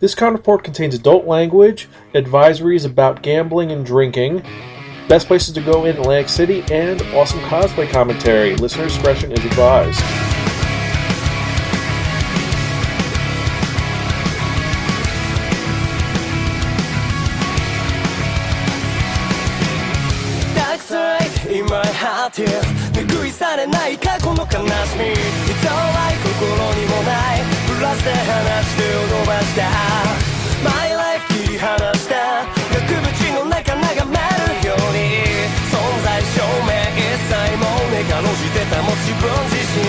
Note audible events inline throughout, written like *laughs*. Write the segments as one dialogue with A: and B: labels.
A: This counterport contains adult language, advisories about gambling and drinking, best places to go in Atlantic City, and awesome cosplay commentary. Listener discretion is advised.
B: Dark side in my heart is 拭いされない過去の悲しみ It's alright 心にもない プラスで話してを伸ばした。My life 切り離した。額縁の中眺めるように。存在証明一切もねかろじて保つ自分自身。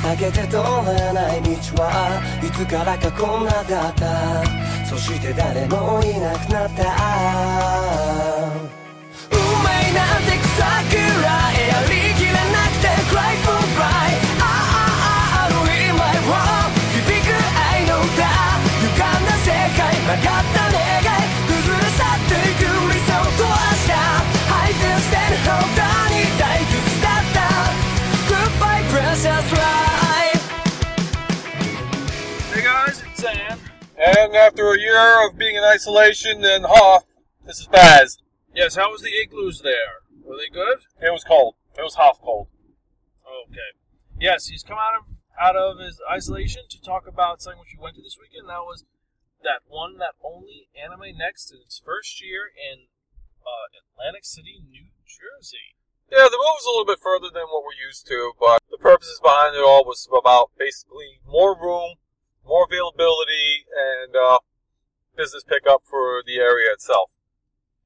B: 避けて通れない道はいつからかこんなだった。そして誰もいなくなった。運命なんて草くらい。やりきれなくて Cry for cry 曲がった願い崩れ去っていく理想と明日吐いて捨てるほどに退屈だった Goodbye precious life
C: Hey guys, it's Zan.
D: And after a year of being in isolation in Hoff, this is Baz.
C: Yes, how was the igloos there? Were they good?
D: It was cold. It was Hoff cold.
C: Okay. Yes, he's come out of out of his isolation to talk about something which we went to this weekend. That was that one, that only anime next in its first year in uh, Atlantic City, New Jersey.
D: Yeah, the move was a little bit further than what we're used to, but the purposes behind it all was about basically more room, more availability, and uh, business pickup for the area itself.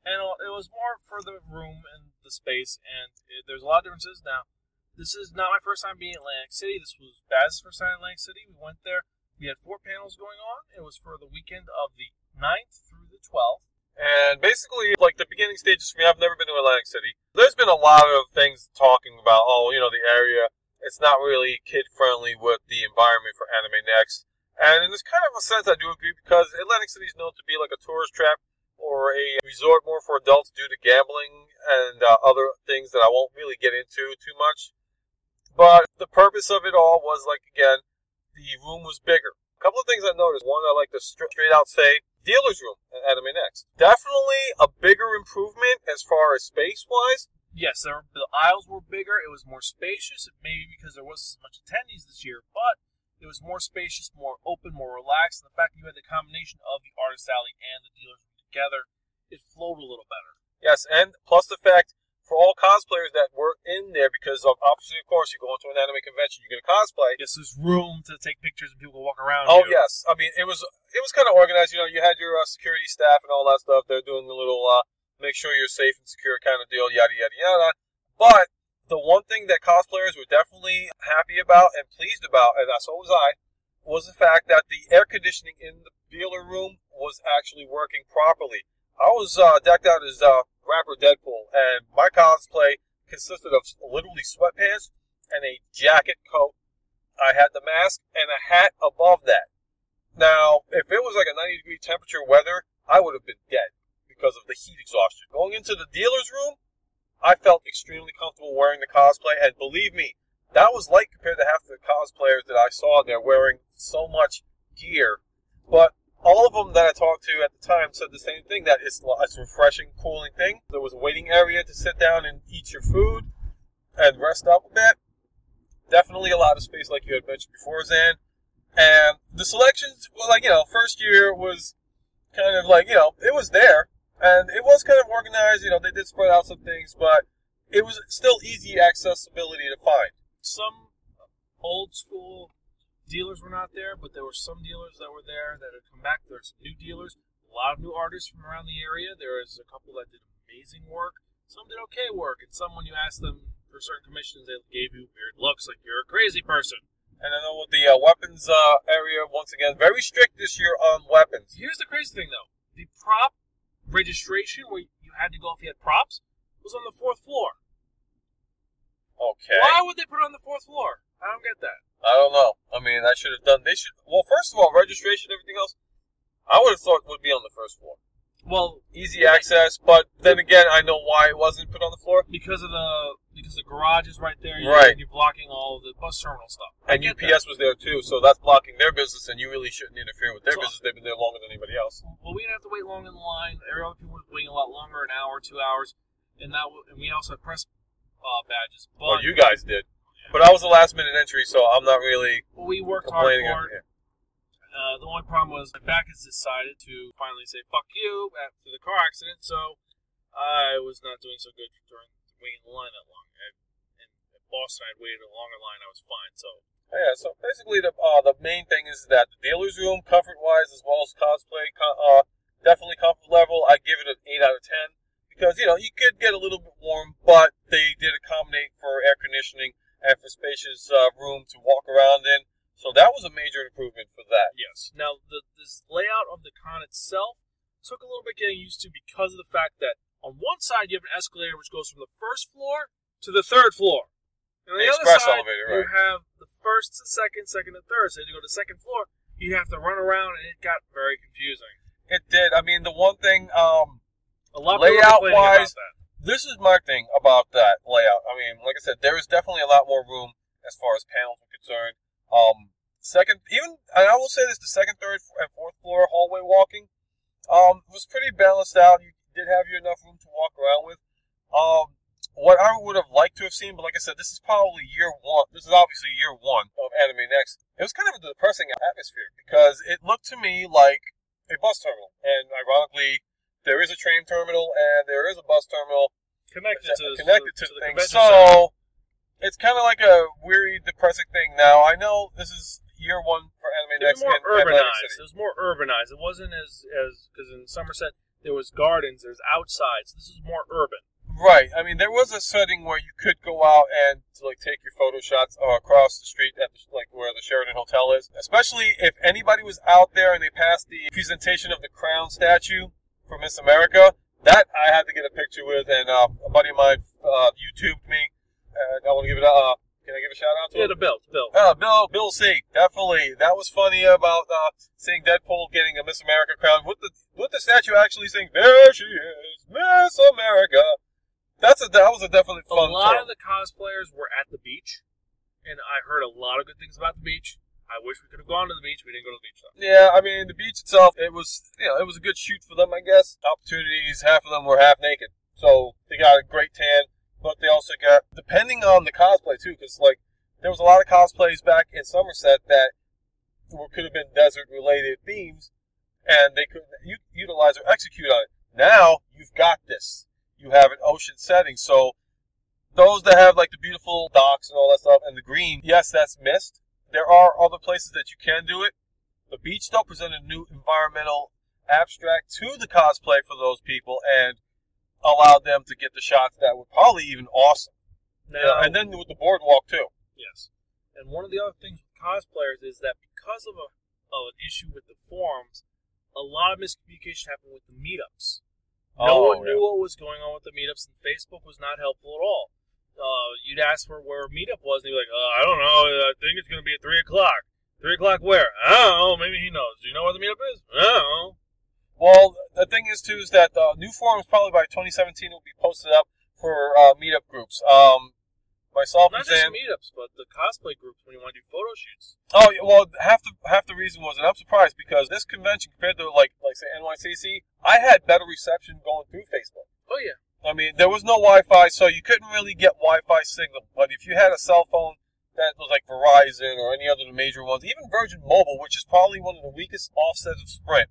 C: and uh, it was more for the room and the space, and it, there's a lot of differences. Now, this is not my first time being in Atlantic City. This was Baz's first time in Atlantic City. We went there. We had four panels going on. It was for the weekend of the 9th through the 12th.
D: And basically, like the beginning stages for me, I've never been to Atlantic City. There's been a lot of things talking about, oh, you know, the area, it's not really kid friendly with the environment for Anime Next. And in this kind of a sense, I do agree because Atlantic City is known to be like a tourist trap or a resort more for adults due to gambling and uh, other things that I won't really get into too much. But the purpose of it all was like, again, the room was bigger. A couple of things I noticed. One, I like to stra- straight out say, dealer's room at Anime Next. Definitely a bigger improvement as far as space wise.
C: Yes, there were, the aisles were bigger. It was more spacious. Maybe because there wasn't as much attendees this year, but it was more spacious, more open, more relaxed. And the fact that you had the combination of the artist alley and the dealer's room together, it flowed a little better.
D: Yes, and plus the fact for all cosplayers that were in there, because of, obviously, of course, you go into an anime convention, you're going to cosplay.
C: Yes, there's room to take pictures and people walk around.
D: Oh
C: you.
D: yes, I mean it was it was kind of organized. You know, you had your uh, security staff and all that stuff. They're doing a little uh, make sure you're safe and secure kind of deal, yada yada yada. But the one thing that cosplayers were definitely happy about and pleased about, and so was I, was the fact that the air conditioning in the dealer room was actually working properly. I was uh, decked out as uh, rapper Deadpool, and my cosplay consisted of literally sweatpants and a jacket coat. I had the mask and a hat above that. Now, if it was like a 90 degree temperature weather, I would have been dead because of the heat exhaustion. Going into the dealer's room, I felt extremely comfortable wearing the cosplay, and believe me, that was light compared to half the cosplayers that I saw there wearing so much gear. But all of them that I talked to at the time said the same thing that it's, it's a refreshing, cooling thing. There was a waiting area to sit down and eat your food and rest up a bit. Definitely a lot of space, like you had mentioned before, Zan. And the selections, well, like, you know, first year was kind of like, you know, it was there. And it was kind of organized, you know, they did spread out some things, but it was still easy accessibility to find.
C: Some old school dealers were not there, but there were some dealers that were there that had come back. There were some new dealers, a lot of new artists from around the area. There was a couple that did amazing work. Some did okay work, and some, when you asked them for certain commissions, they gave you weird looks like you're a crazy person.
D: And I know with the uh, weapons uh, area, once again, very strict this year on weapons.
C: Here's the crazy thing, though: the prop registration, where you had to go if you had props, was on the fourth floor.
D: Okay.
C: Why would they put it on the fourth floor? I don't get that.
D: I don't know. I mean, I should have done. They should. Well, first of all, registration, everything else, I would have thought would be on the first floor.
C: Well,
D: easy access. But then again, I know why it wasn't put on the floor.
C: because of the because the garage is right there, you're,
D: Right.
C: You're blocking all of the bus terminal stuff. I
D: And
C: get that.
D: UPS was there too, so that's blocking their business, and you really shouldn't interfere with their
C: So-
D: business. They've been there longer than anybody else.
C: Well, we didn't have to wait long in the line. Other people was waiting a lot longer, an hour, two hours, and that and we also had press uh, badges. But
D: Well, you guys did, but I was a last minute entry, so I'm not really
C: well, we worked hard
D: complaining.
C: for it. Uh, the only problem was my back has decided to finally say "fuck you" after the car accident, so I was not doing so good during waiting in line that long. And, and at Boston, I'd waited a longer line. I was fine. So
D: Yeah, so basically the uh, the main thing is that the dealer's room, comfort wise, as well as cosplay, co- uh, definitely comfort level. I give it an eight out of ten because you know you could get a little bit warm, but they did accommodate for air conditioning and for spacious uh, room to walk around in. So that was a major improvement for that.
C: Yes. Now, the this layout of the con itself took a little bit getting used to because of the fact that on one side you have an escalator which goes from the first floor to the third floor. And on
D: The
C: the, other
D: express
C: side,
D: elevator,
C: you have the first to second, second to third. So to go to the second floor, you have to run around, and it got very confusing.
D: It did. I mean, the one thing, um,
C: A lot of people
D: this is my thing about that layout. I mean, like I said, there is definitely a lot more room as far as panels are concerned. Um, second, even and I will say this: the second, third, and fourth floor hallway walking um, was pretty balanced out. You did have you enough room to walk around with. Um, what I would have liked to have seen, but like I said, this is probably year one. This is obviously year one of Anime Next. It was kind of a depressing atmosphere because it looked to me like a bus terminal, and ironically, there is a train terminal and there is a bus terminal
C: Connected to,
D: connected to,
C: to
D: the
C: the
D: thing.
C: center.
D: So it's kind of like a weary, depressing thing. Now I know this is year one for Anime
C: It was
D: Next
C: more urbanized. It was more urbanized. It wasn't as as because in Somerset there was gardens, there's outsides. This is more urban.
D: Right. I mean, there was a setting where you could go out and like take your photo shots uh, across the street at the, like where the Sheraton Hotel is. Especially if anybody was out there and they passed the presentation of the crown statue for Miss America. That I had to get a picture with, and uh, a buddy of mine uh, YouTubed me. And I want to give it a. Uh, can I give a shout out to
C: Yeah,
D: him?
C: the bill, bill.
D: Uh, Bill, Bill C. Definitely, that was funny about uh, seeing Deadpool getting a Miss America crown with the with the statue actually saying "There she is, Miss America." That's a that was a definitely fun.
C: A lot
D: tour.
C: of the cosplayers were at the beach, and I heard a lot of good things about the beach. I wish we could have gone to the beach. We didn't go to the beach though.
D: yeah, I mean the beach itself, it was you know it was a good shoot for them, I guess. Opportunities, half of them were half naked, so they got a great tan. But they also got depending on the cosplay too, because like there was a lot of cosplays back in Somerset that were, could have been desert related themes, and they could u- utilize or execute on it. Now you've got this. You have an ocean setting, so those that have like the beautiful docks and all that stuff, and the green, yes, that's missed. There are other places that you can do it. The beach though presented a new environmental abstract to the cosplay for those people and allowed them to get the shots that were probably even awesome.
C: Now,
D: Yeah, and then with the boardwalk too.
C: yes, and one of the other things with cosplayers is that because of a of an issue with the forums, a lot of miscommunication happened with the meetups. No
D: Oh,
C: one knew what was going on with the meetups, and Facebook was not helpful at all. Uh, you'd ask for where meetup was, and he'd be like, uh, "I don't know. I think it's going to be at three o'clock. Three o'clock where? I don't know. Maybe he knows. Do you know where the meetup is? I don't know."
D: Well, the thing is too is that uh, new forums probably by 2017 will be posted up for uh, meetup groups. Um, myself
C: Not
D: and
C: just meetups, but the cosplay groups when you want to do photo shoots.
D: Oh yeah, well, half the half the reason was, and I'm surprised because this convention compared to like like say NYCC, I had better reception going through Facebook.
C: Oh yeah.
D: I mean, there was no Wi-Fi, so you couldn't really get Wi-Fi signal. But if you had a cell phone that was like Verizon or any other of the major ones, even Virgin Mobile, which is probably one of the weakest offsets of Sprint,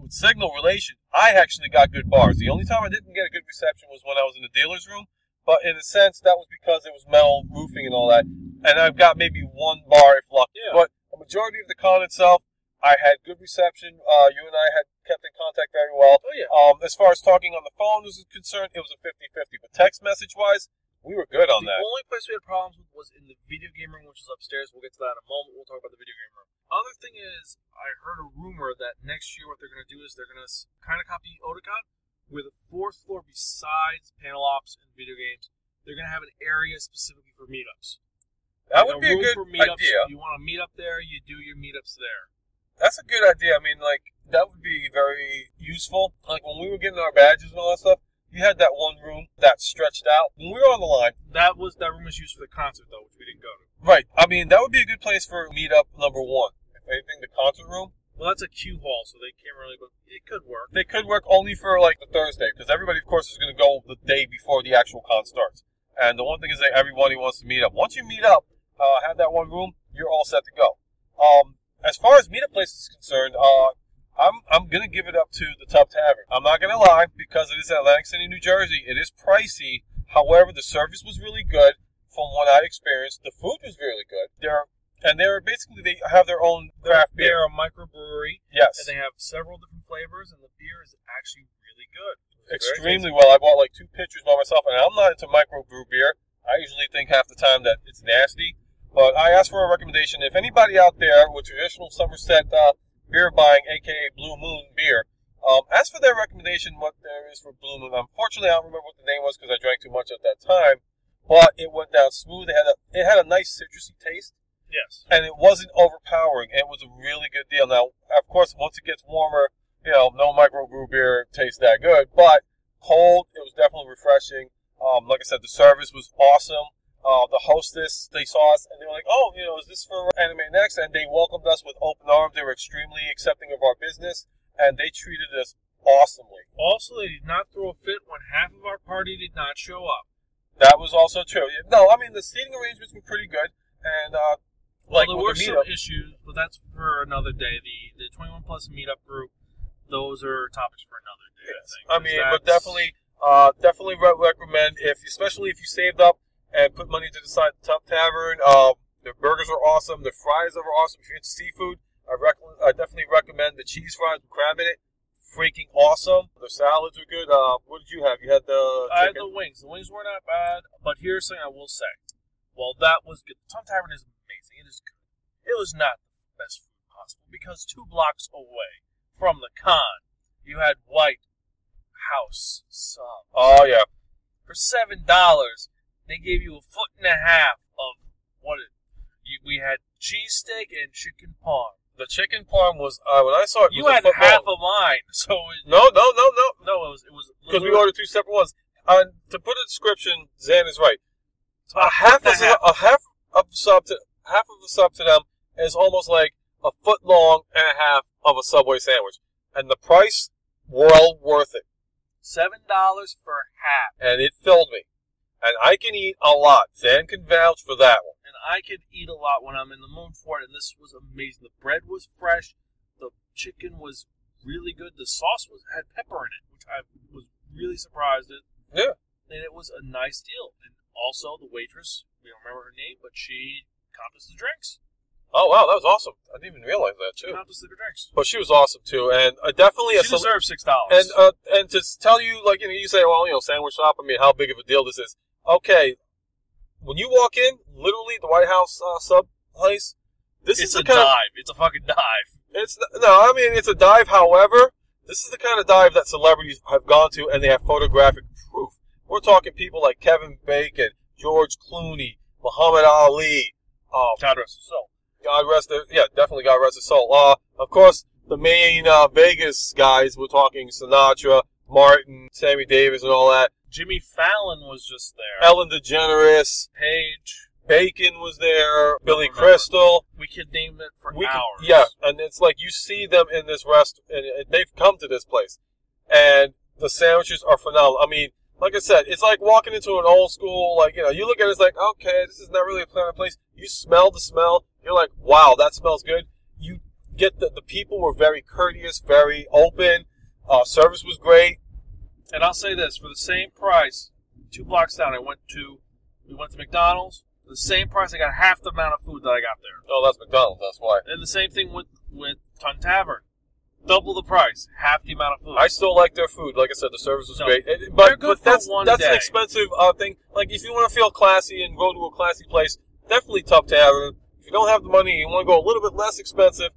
D: with signal relation, I actually got good bars. The only time I didn't get a good reception was when I was in the dealer's room. But in a sense, that was because it was metal roofing and all that. And I've got maybe one bar if lucky.
C: Yeah.
D: But the majority of the con itself, I had good reception. Uh, you and I had kept in contact very well.
C: Oh yeah.
D: Um, as far as talking on the phone was concerned, it was a 50-50. But text message wise, we were good on
C: the
D: that.
C: The only place we had problems with was in the video game room, which is upstairs. We'll get to that in a moment. We'll talk about the video game room. Other thing is, I heard a rumor that next year what they're going to do is they're going to kind of copy Otakon, with a fourth floor besides panel ops and video games, they're going to have an area specifically for meetups.
D: That
C: Like
D: would be a good idea.
C: You want to meet up there, you do your meetups there.
D: That's a good idea. I mean, like that would be very useful. Like when we were getting our badges and all that stuff, you had that one room that stretched out. When we were on the line,
C: That was that room was used for the concert though, which we didn't go to.
D: right? I mean, that would be a good place for meetup number one. If anything, the concert room.
C: Well, that's a queue hall, so they can't really. But it could work.
D: They could work only for like the Thursday because everybody, of course, is going to go the day before the actual con starts. And the one thing is that everybody wants to meet up. Once you meet up, uh, have that one room, you're all set to go. Um, as far as meetup places is concerned, uh, I'm I'm gonna give it up to the Tun Tavern. I'm not gonna lie because it is in Atlantic City, New Jersey. It is pricey. However, the service was really good from what I experienced. The food was really good. They're and they're basically they have their own craft beer.
C: they're a microbrewery,
D: Yes,
C: and they have several different flavors, and the beer is actually really good.
D: Extremely well. I bought like two pitchers by myself, and I'm not into microbrew beer. I usually think half the time that it's nasty. But I asked for a recommendation. If anybody out there with traditional Somerset uh, beer buying, aka Blue Moon beer, um, ask for their recommendation what there is for Blue Moon. Unfortunately, I don't remember what the name was because I drank too much at that time. But it went down smooth. It had a it had a nice citrusy taste
C: Yes.
D: and it wasn't overpowering. It was a really good deal. Now, of course, once it gets warmer, you know, no microbrew beer tastes that good, but cold, it was definitely refreshing. Um, like I said, the service was awesome. Uh, the hostess, they saw us and they were like, "Oh, you know, is this for Anime Next?" And they welcomed us with open arms. They were extremely accepting of our business, and they treated us awesomely.
C: Also, they did not throw a fit when half of our party did not show up.
D: That was also true. No, I mean the seating arrangements were pretty good, and uh, like
C: there were
D: the
C: some issues, but that's for another day. The the 21 plus meetup group, those are topics for another day.
D: Yes.
C: I,
D: I
C: think,
D: mean,
C: 'cause
D: but definitely, uh, definitely recommend if, especially if you saved up and put money to the side of the Tun Tavern. Their burgers are awesome. Their fries are awesome. If you're into seafood, I, rec- I definitely recommend the cheese fries with crab in it. Freaking awesome. The salads are good. Uh, what did you have? You had the
C: I had the wings. The wings were not bad, but here's something I will say. While that was good, the Tun Tavern is amazing. It is good. It was not the best food possible because two blocks away from the con, you had White House sub.
D: oh yeah,
C: For seven dollars, they gave you a foot and a half of what it. You, we had cheesesteak and chicken parm.
D: the chicken parm was. Uh, when I saw it, it
C: You
D: was
C: had half of mine, *laughs* so it,
D: No, no, no, no.
C: no, it was it was
D: Because we ordered two separate ones. And to put a description, Zan is right. a half, of
C: a half.
D: a half of the sub to half of the sub to them is almost like a foot long and a half of a Subway sandwich, and the price well worth it,
C: Seven dollars for half.
D: and it filled me, and I can eat a lot. Zan can vouch for that one.
C: and I can eat a lot when I'm in the mood for it. And this was amazing. The bread was fresh, the chicken was really good. The sauce was had pepper in it, which I was really surprised at.
D: Yeah.
C: And it was a nice deal. And also the waitress, we don't remember her name, but she comped us the drinks.
D: Oh wow, that was awesome. I didn't even realize that too.
C: Comped us the drinks.
D: But she was awesome too, and uh, definitely a
C: She
D: cele-
C: deserves six dollars.
D: And uh, and to tell you, like you know, you say, well, you know, sandwich shop. I mean, how big of a deal this is? Okay, when you walk in, literally the White House uh, sub place. This
C: it's
D: is
C: a
D: kind of
C: dive. It's a fucking dive.
D: It's no, I mean it's a dive. However, this is the kind of dive that celebrities have gone to, and they have photographic proof. We're talking people like Kevin Bacon, George Clooney, Muhammad Ali. Uh,
C: God rest his soul.
D: God rest their, yeah, definitely God rest his soul. Uh, of course, the main uh, Vegas guys. We're talking Sinatra, Martin, Sammy Davis, and all that.
C: Jimmy Fallon was just there.
D: Ellen DeGeneres,
C: Page.
D: Bacon was there, Billy
C: remember.
D: Crystal.
C: We could name it for
D: We could-
C: hours.
D: yeah, and it's like you see them in this rest, and and they've come to this place, and the sandwiches are phenomenal. I mean, like I said, it's like walking into an old school, like you know, you look at it, it's like, okay, this is not really a of place. You smell the smell, you're like, wow, that smells good. You get the the people were very courteous, very open. Uh, service was great.
C: And I'll say this: for the same price, two blocks down, I went to we went to McDonald's. For the same price, I got half the amount of food that I got there.
D: Oh, that's McDonald's. That's why.
C: And the same thing with with Tun Tavern, double the price, half the amount of food.
D: I still like their food. Like I said, the service was
C: No,
D: great. It-
C: they're
D: but
C: good
D: but
C: for
D: that's
C: one
D: that's an expensive uh, thing. Like if you want to feel classy and go to a classy place, definitely Tun Tavern. If you don't have the money and you want to go a little bit less expensive,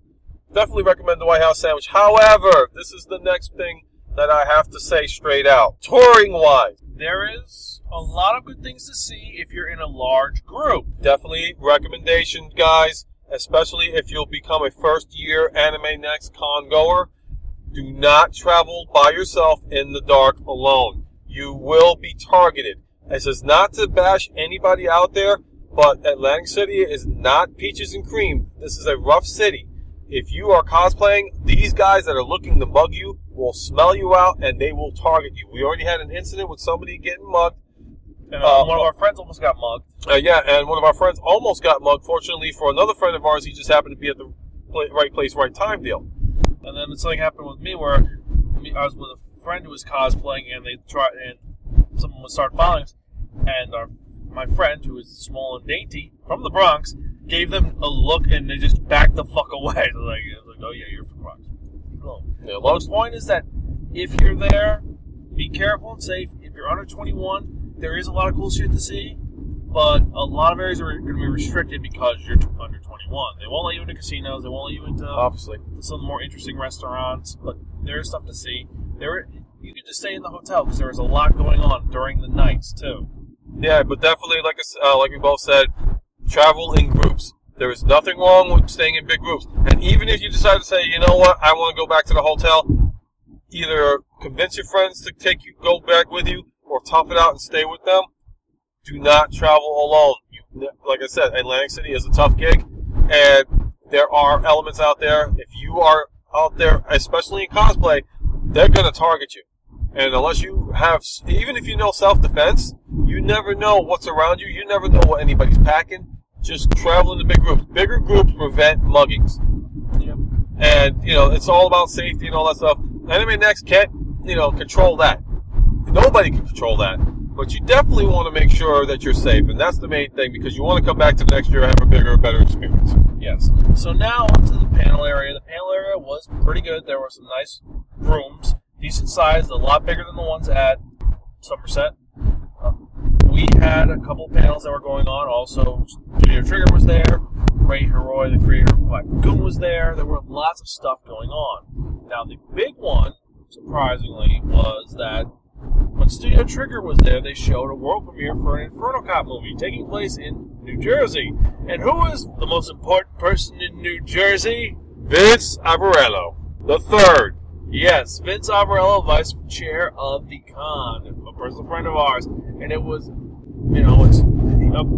D: definitely recommend the White House sandwich. However, this is the next thing that I have to say straight out. Touring wise,
C: there is a lot of good things to see if you're in a large group.
D: definitely recommendation, guys. Especially if you'll become a first year Anime Next con goer. Do not travel by yourself in the dark alone. You will be targeted. This is not to bash anybody out there, but Atlantic City is not peaches and cream. This is a rough city. If you are cosplaying, these guys that are looking to mug you will smell you out and they will target you. We already had an incident with somebody getting mugged.
C: And uh,
D: Uh,
C: one of our friends almost got mugged.
D: Uh, yeah, and one of our friends almost got mugged. Fortunately for another friend of ours, he just happened to be at the right place, right time deal.
C: And then something happened with me where I was with a friend who was cosplaying, and they tried, and someone would start following us, and our my friend who is small and dainty from the Bronx gave them a look, and they just backed the fuck away. *laughs* like, like, oh yeah, you're from the Bronx. Leave it alone.
D: Yeah,
C: Well, the point is that if you're there, be careful and safe. If you're under 21, there is a lot of cool shit to see, but a lot of areas are going to be restricted because you're t- under 21. They won't let you into casinos. They won't let you into
D: obviously.
C: some more interesting restaurants, but there is stuff to see. There, you can just stay in the hotel because there is a lot going on during the nights too.
D: Yeah, but definitely, like uh, like we both said, travel in groups. There is nothing wrong with staying in big groups. And even if you decide to say, you know what, I want to go back to the hotel, either convince your friends to take you, go back with you, or tough it out and stay with them. Do not travel alone. You, like I said, Atlantic City is a tough gig, and there are elements out there. If you are out there, especially in cosplay, they're going to target you. And unless you have, even if you know self-defense, you never know what's around you. You never know what anybody's packing. Just travel in the big groups. Bigger groups prevent muggings.
C: Yep.
D: And, you know, it's all about safety and all that stuff. Anime Next can't, you know, control that. Nobody can control that. But you definitely want to make sure that you're safe. And that's the main thing because you want to come back to the next year and have a bigger, better experience.
C: Yes. So now onto the panel area. The panel area was pretty good. There were some nice rooms, decent sized, a lot bigger than the ones at Somerset. We had a couple panels that were going on. Also, Studio Trigger was there. Rei Hiroe, the creator of Black Lagoon, was there. There were lots of stuff going on. Now, the big one, surprisingly, was that when Studio Trigger was there, they showed a world premiere for an Inferno Cop movie taking place in New Jersey. And who is the most important person in New Jersey?
D: Vince Avarello, the third.
C: Yes, Vince Avarello, vice chair of the con, a personal friend of ours, and it was, you know, it's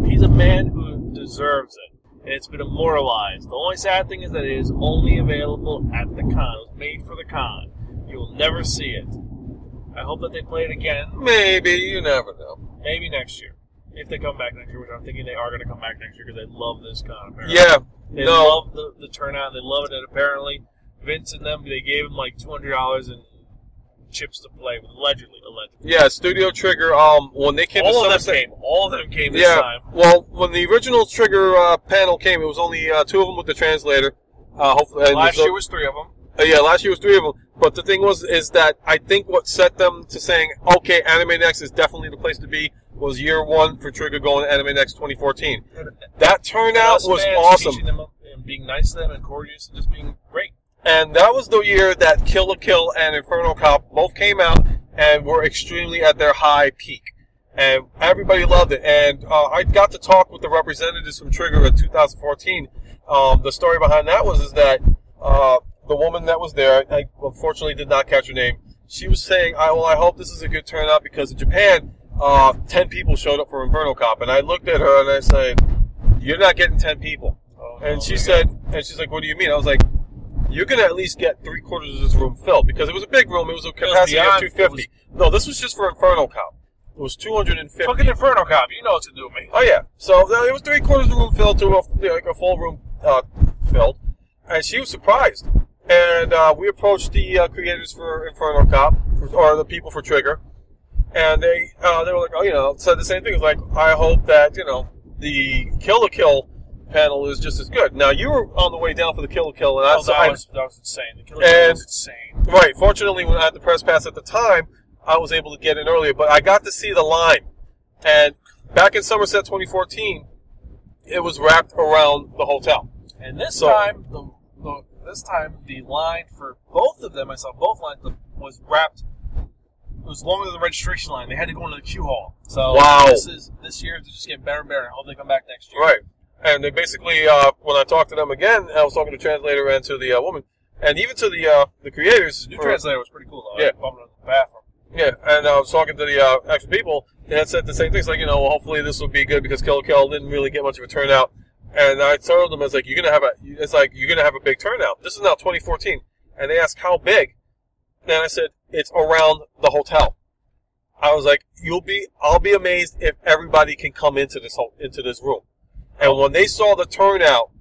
C: he's a man who deserves it, and it's been immortalized. The only sad thing is that it is only available at the con. It was made for the con. You will never see it. I hope that they play it again,
D: Maybe, you never know.
C: maybe next year, if they come back next year. Which I'm thinking they are going to come back next year because they love this con. Apparently.
D: Yeah,
C: They
D: no.
C: love the, the turnout. They love it. And apparently, Vince and them, they gave him like $200 in chips to play with. Allegedly. Allegedly.
D: Yeah, Studio Trigger, um, when they came
C: All
D: to
C: of them came. All of them came this
D: Yeah,
C: time.
D: well, when the original Trigger uh, panel came, it was only uh, two of them with the translator. Uh, hopefully, and
C: Last year was three of them.
D: Uh, yeah, last year was three of them. But the thing was, is that I think what set them to saying, okay, Anime Next is definitely the place to be, was year one for Trigger going to Anime Next 2014. That turnout was awesome.
C: them and being nice to them and courteous and just being great.
D: And that was the year that Kill la Kill and Inferno Cop both came out and were extremely at their high peak. And everybody loved it. And uh, I got to talk with the representatives from Trigger in 2014. Um, the story behind that was is that uh, the woman that was there, I unfortunately did not catch her name. She was saying, "I well, I hope this is a good turnout because in Japan, uh, ten people showed up for Inferno Cop." And I looked at her and I said, "You're not getting ten people."
C: Oh,
D: And
C: no,
D: she said, and she's like, "What do you mean?" I was like, "You're gonna at least get three quarters of this room filled because it was a big room. It was a capacity
C: beyond-
D: of 250. No, this was just for Inferno Cop. It was 250.
C: Fucking Inferno Cop. You know what to do with me.
D: Oh yeah. So uh, it was three quarters of the room filled to a, you know, like a full room uh, filled, and she was surprised. And uh, we approached the uh, creators for Inferno Cop, or the people for Trigger, and they uh, they were like, oh, you know, said the same thing. It was like, I hope that you know the Kill la Kill panel is just as good. Now you were on the way down for the Kill Kill, and I,
C: Oh, that,
D: I-
C: was, that was insane. The Killer
D: And-
C: was insane.
D: Right. Fortunately, when I had the press pass at the time, I was able to get in earlier. But I got to see the line, and back in Somerset 2014, it was wrapped around the hotel.
C: And this
D: So-
C: time, the, the this time the line for both of them, I saw both lines the, was wrapped. It was longer than the registration line. They had to go into the queue hall. So
D: Wow.
C: this is this year to just get better and better. I hope they come back next year.
D: Right. And they basically, uh, when I talked to them again, I was talking to the translator and to the uh, woman, and even to the uh, the creators.
C: The new translator was pretty cool though.
D: Yeah.
C: I bumped into the bathroom.
D: Yeah, and I was talking to the uh, actual people. They had said the same things, like you know, hopefully this will be good because Kill Kill didn't really get much of a turnout. And I told them, I was like, you're gonna have a, it's like you're gonna have a big turnout. This is now 2014, and they asked how big, and I said it's around the hotel. I was like, you'll be, I'll be amazed if everybody can come into this whole, into this room. And when they saw the turnout,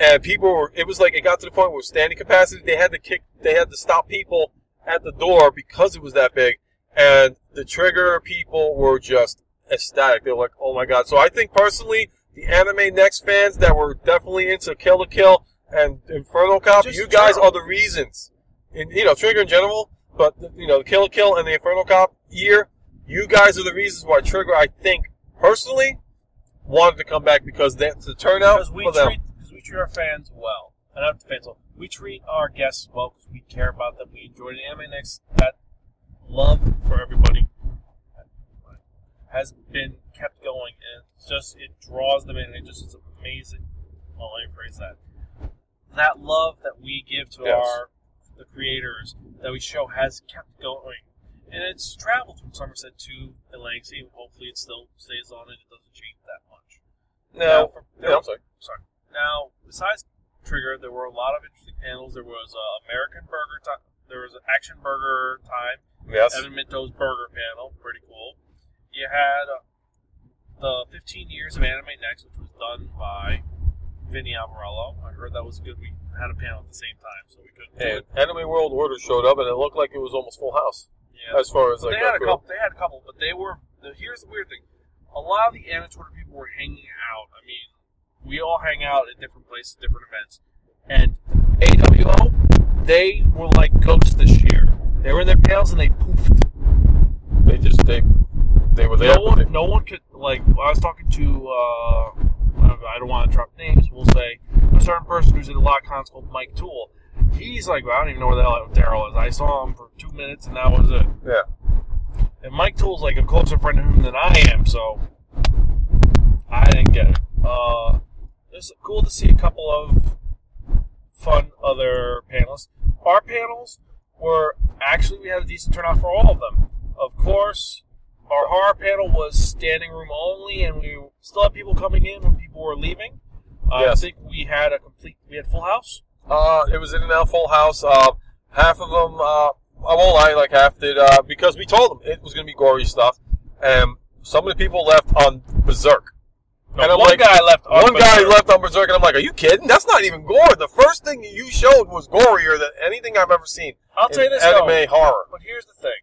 D: and people were, it was like it got to the point where standing capacity, they had to kick, they had to stop people at the door because it was that big and the trigger people were just ecstatic. They were like, "Oh my god!" So I think personally, the Anime Next fans that were definitely into Kill la Kill and Inferno Cop,
C: Just
D: you guys are the reasons. And, you know, Trigger in general, but you know, the Kill la Kill and the Inferno Cop year, you guys are the reasons why Trigger, I think personally, wanted to come back because that's the turnout
C: Because we
D: for them.
C: treat because we treat our fans well, and not the fans well. We treat our guests well because we care about them. We enjoy the anime next. That love for everybody has been kept going, and it's just it draws them in. And it just is amazing. Well, let me phrase that. That love that we give to
D: Yes.
C: our the creators that we show has kept going, and it's traveled from Somerset to Atlantic City. Hopefully, it still stays on and it doesn't change that
D: No,
C: Now,
D: yeah, I'm sorry.
C: sorry. Now, besides Trigger, there were a lot of interesting panels. There was uh, American Burger time. There was Action Burger time.
D: Yes.
C: Evan Minto's Burger panel, pretty cool. You had uh, the 15 years of Anime Next, which was done by Vinny Alvarello. I heard that was good. We had a panel at the same time, so we couldn't. do
D: And. Anime World Order showed up, and it looked like it was almost full house
C: Yeah.
D: as far as
C: But
D: like
C: they had a couple. They had a couple, but they were. The, here's the weird thing: a lot of the anime Twitter people were hanging out. I mean, we all hang out at different places, different events, and AWO, they were like ghosts this year. They were in their panels and they poofed.
D: They just they they were there.
C: No
D: but they-
C: one, no one could like. I was talking to. Uh, I don't want to drop names. We'll say a certain person who's in a lot of cons called Mike Toole. He's like, I don't even know where the hell Daryl is. I saw him for two minutes and that was it.
D: yeah.
C: And Mike Toole's like a closer friend to him than I am, so I didn't get it. Uh, it's cool to see a couple of fun other panelists. Our panels were actually we had a decent turnout for all of them. Of course, our horror panel was standing room only, and we still had people coming in when people were leaving. Uh,
D: Yes.
C: I think we had a complete we had full house.
D: Uh, it was in and out full house. Uh, half of them, uh, I won't lie, like half did, uh, because we told them it was going to be gory stuff. And some of the people left on Berserk.
C: No,
D: And I'm
C: one
D: like-
C: guy left. on
D: One guy
C: Berserk.
D: left on Berserk, and I'm like, are you kidding? That's not even gore. The first thing you showed was gorier than anything I've ever seen.
C: I'll
D: in
C: tell you this
D: anime
C: though.
D: horror.
C: But here's the thing.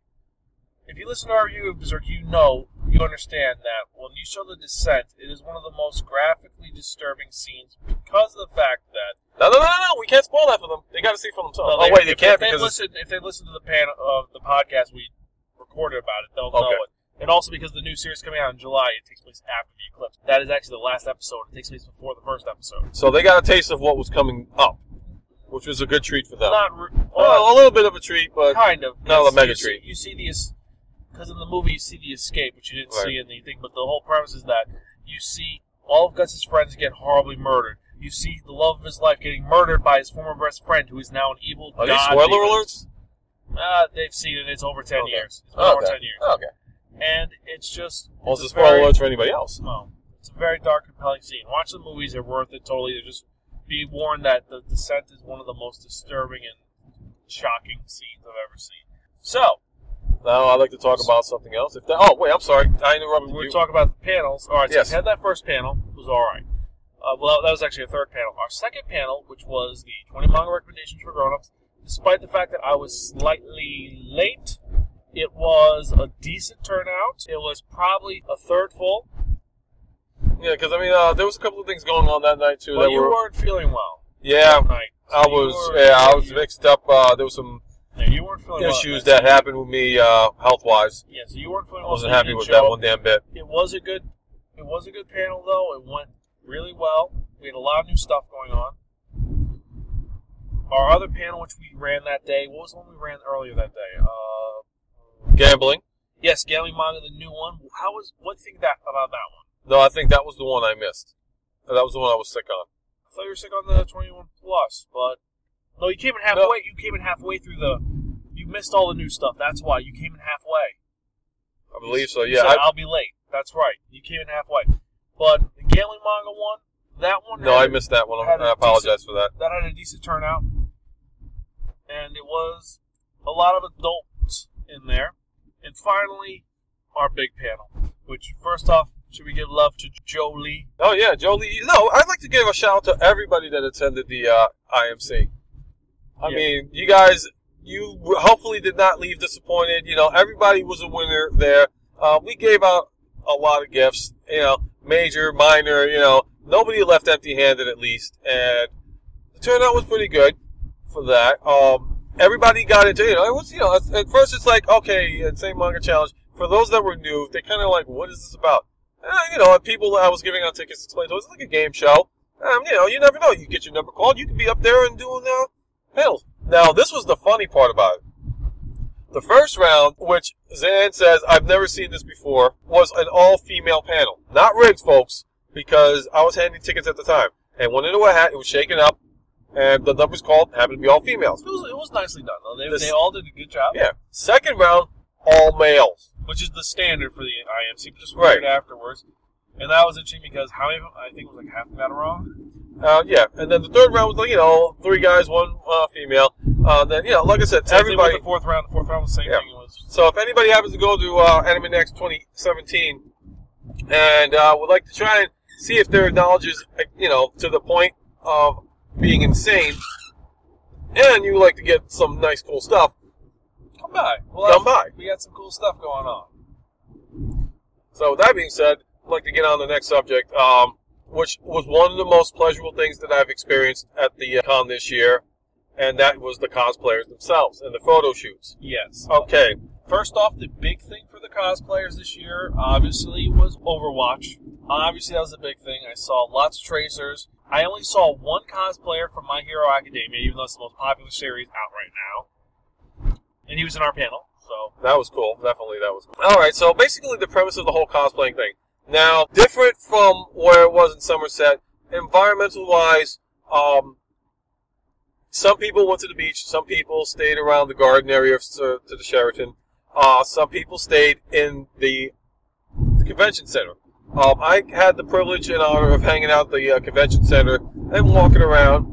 C: If you listen to our review of Berserk, you know, you understand that when you show the descent, it is one of the most graphically disturbing scenes because of the fact that
D: No, no, no, no, no. We can't spoil that for them. They got to see for themselves.
C: well,
D: oh, wait, they
C: if,
D: can't
C: if they
D: because
C: listen if they listen to the pan of the podcast we recorded about it, they'll know it. And also because the new series coming out in July, it takes place after the eclipse. That is actually the last episode. It takes place before the first episode.
D: so they got a taste of what was coming up, which was a good treat for them.
C: Not re-
D: well, uh, a little bit of a treat, but
C: kind of.
D: not a mega
C: you see-
D: treat.
C: You see the because in the movie you see the escape, which you didn't
D: Right.
C: see in the thing. But the whole premise is that you see all of Guts's friends get horribly murdered. You see the love of his life getting murdered by his former best friend, who is now an evil
D: are
C: god.
D: spoiler
C: demon.
D: alerts?
C: Uh, they've seen it. It's over ten
D: Okay.
C: years. It's been over ten years,
D: Okay.
C: and it's just
D: Well,
C: it's
D: it's a spoiler
C: very-
D: alerts for anybody else.
C: Oh, it's a very dark, compelling scene. Watch the movies; they're worth it totally. They're just be warned that the descent is one of the most disturbing and shocking scenes I've ever seen. So,
D: Now I'd like to talk about something else. If that, oh wait, I'm sorry, I interrupted
C: we were
D: you.
C: talking about the panels. All right, so
D: Yes.
C: we had that first panel. It was all right. Uh, well, that was actually a third panel. Our second panel, which was the 20 manga recommendations for grown-ups, despite the fact that I was slightly late, it was a decent turnout. It was probably a third full.
D: yeah, because I mean, uh, there was a couple of things going on that night too.
C: But
D: that
C: you
D: were,
C: weren't feeling well
D: yeah. I
C: So you
D: was,
C: were-
D: yeah, I was mixed up. Uh, there was some
C: you weren't feeling well
D: issues that happened with me uh, health wise.
C: Yeah, so you weren't feeling
D: I wasn't
C: you
D: happy with that
C: up.
D: one damn bit.
C: It was a good, it was a good panel though. It went really well. We had a lot of new stuff going on. Our other panel, which we ran that day, what was the one we ran earlier that day? Uh,
D: Gambling.
C: yes, Gambling Manga, the new one. How was? What do you think that about that one?
D: No, I think that was the one I missed. That was the one I was sick on.
C: I thought you were sick on the 21 plus, but No, you came in halfway. You came in halfway through the. You missed all the new stuff. That's why you came in halfway.
D: I believe so. Yeah.
C: said,
D: I,
C: I'll be late. That's right. You came in halfway. But the gambling manga one, that one.
D: no, I missed that one. I apologize for that.
C: that had a decent turnout, and it was a lot of adults in there. And finally, our big panel. Which first off, should we give love to Jolie?
D: Oh yeah, Jolie. No, I'd like to give a shout out to everybody that attended the uh, IMC. I
C: Yeah.
D: mean, you guys, you hopefully did not leave disappointed. You know, everybody was a winner there. Uh, we gave out a lot of gifts. You know, major, minor. You know, nobody left empty-handed at least, and the turnout was pretty good for that. Um, everybody got into you know it was you know at, first it's like okay, it's same manga challenge. For those that were new, they kind of like, what is this about? Uh, you know, and people I was giving out tickets explained to us, it's like a game show. Um, you know, you never know. You get your number called, you could be up there and doing uh, panels. Now, this was the funny part about it. The first round, which Zan says I've never seen this before, was an all-female panel. Not rigged, folks, because I was handing tickets at the time. And went into a hat, it was shaken up, and the numbers called happened to be all females.
C: It was, it was nicely done though. They,
D: This-
C: they all did a good job.
D: Yeah. Second round, all males.
C: which is the standard for the IMC, but just
D: Right.
C: afterwards. And that was interesting because how many? I think it was like half got it wrong.
D: Uh, yeah, and then the third round was like, you know, three guys, one uh, female. Uh, then, you know, like I said,
C: Same
D: everybody.
C: the fourth round. The fourth round was the same
D: Yeah.
C: thing. Was
D: So if anybody happens to go to uh, Anime Next 2017 and uh, would like to try and see if their knowledge is, you know, to the point of being insane, and you like to get some nice, cool stuff,
C: come by. Well,
D: come by.
C: we got some cool stuff going on.
D: So with that being said, I'd like to get on the next subject, um, which was one of the most pleasurable things that I've experienced at the uh, con this year, and that was the cosplayers themselves and the photo shoots.
C: Yes.
D: Okay,
C: First off, the big thing for the cosplayers this year, obviously, was Overwatch. Obviously, that was the big thing. I saw lots of tracers. I only saw one cosplayer from My Hero Academia, even though it's the most popular series out right now. And he was in our panel, so
D: That was cool. Definitely, that was cool. All right, so basically, the premise of the whole cosplaying thing. Now, different from where it was in Somerset, environmental wise, um, some people went to the beach. Some people stayed around the garden area to, to the Sheraton. Uh, some people stayed in the, the convention center. Um, I had the privilege and honor of hanging out the uh, convention center and walking around.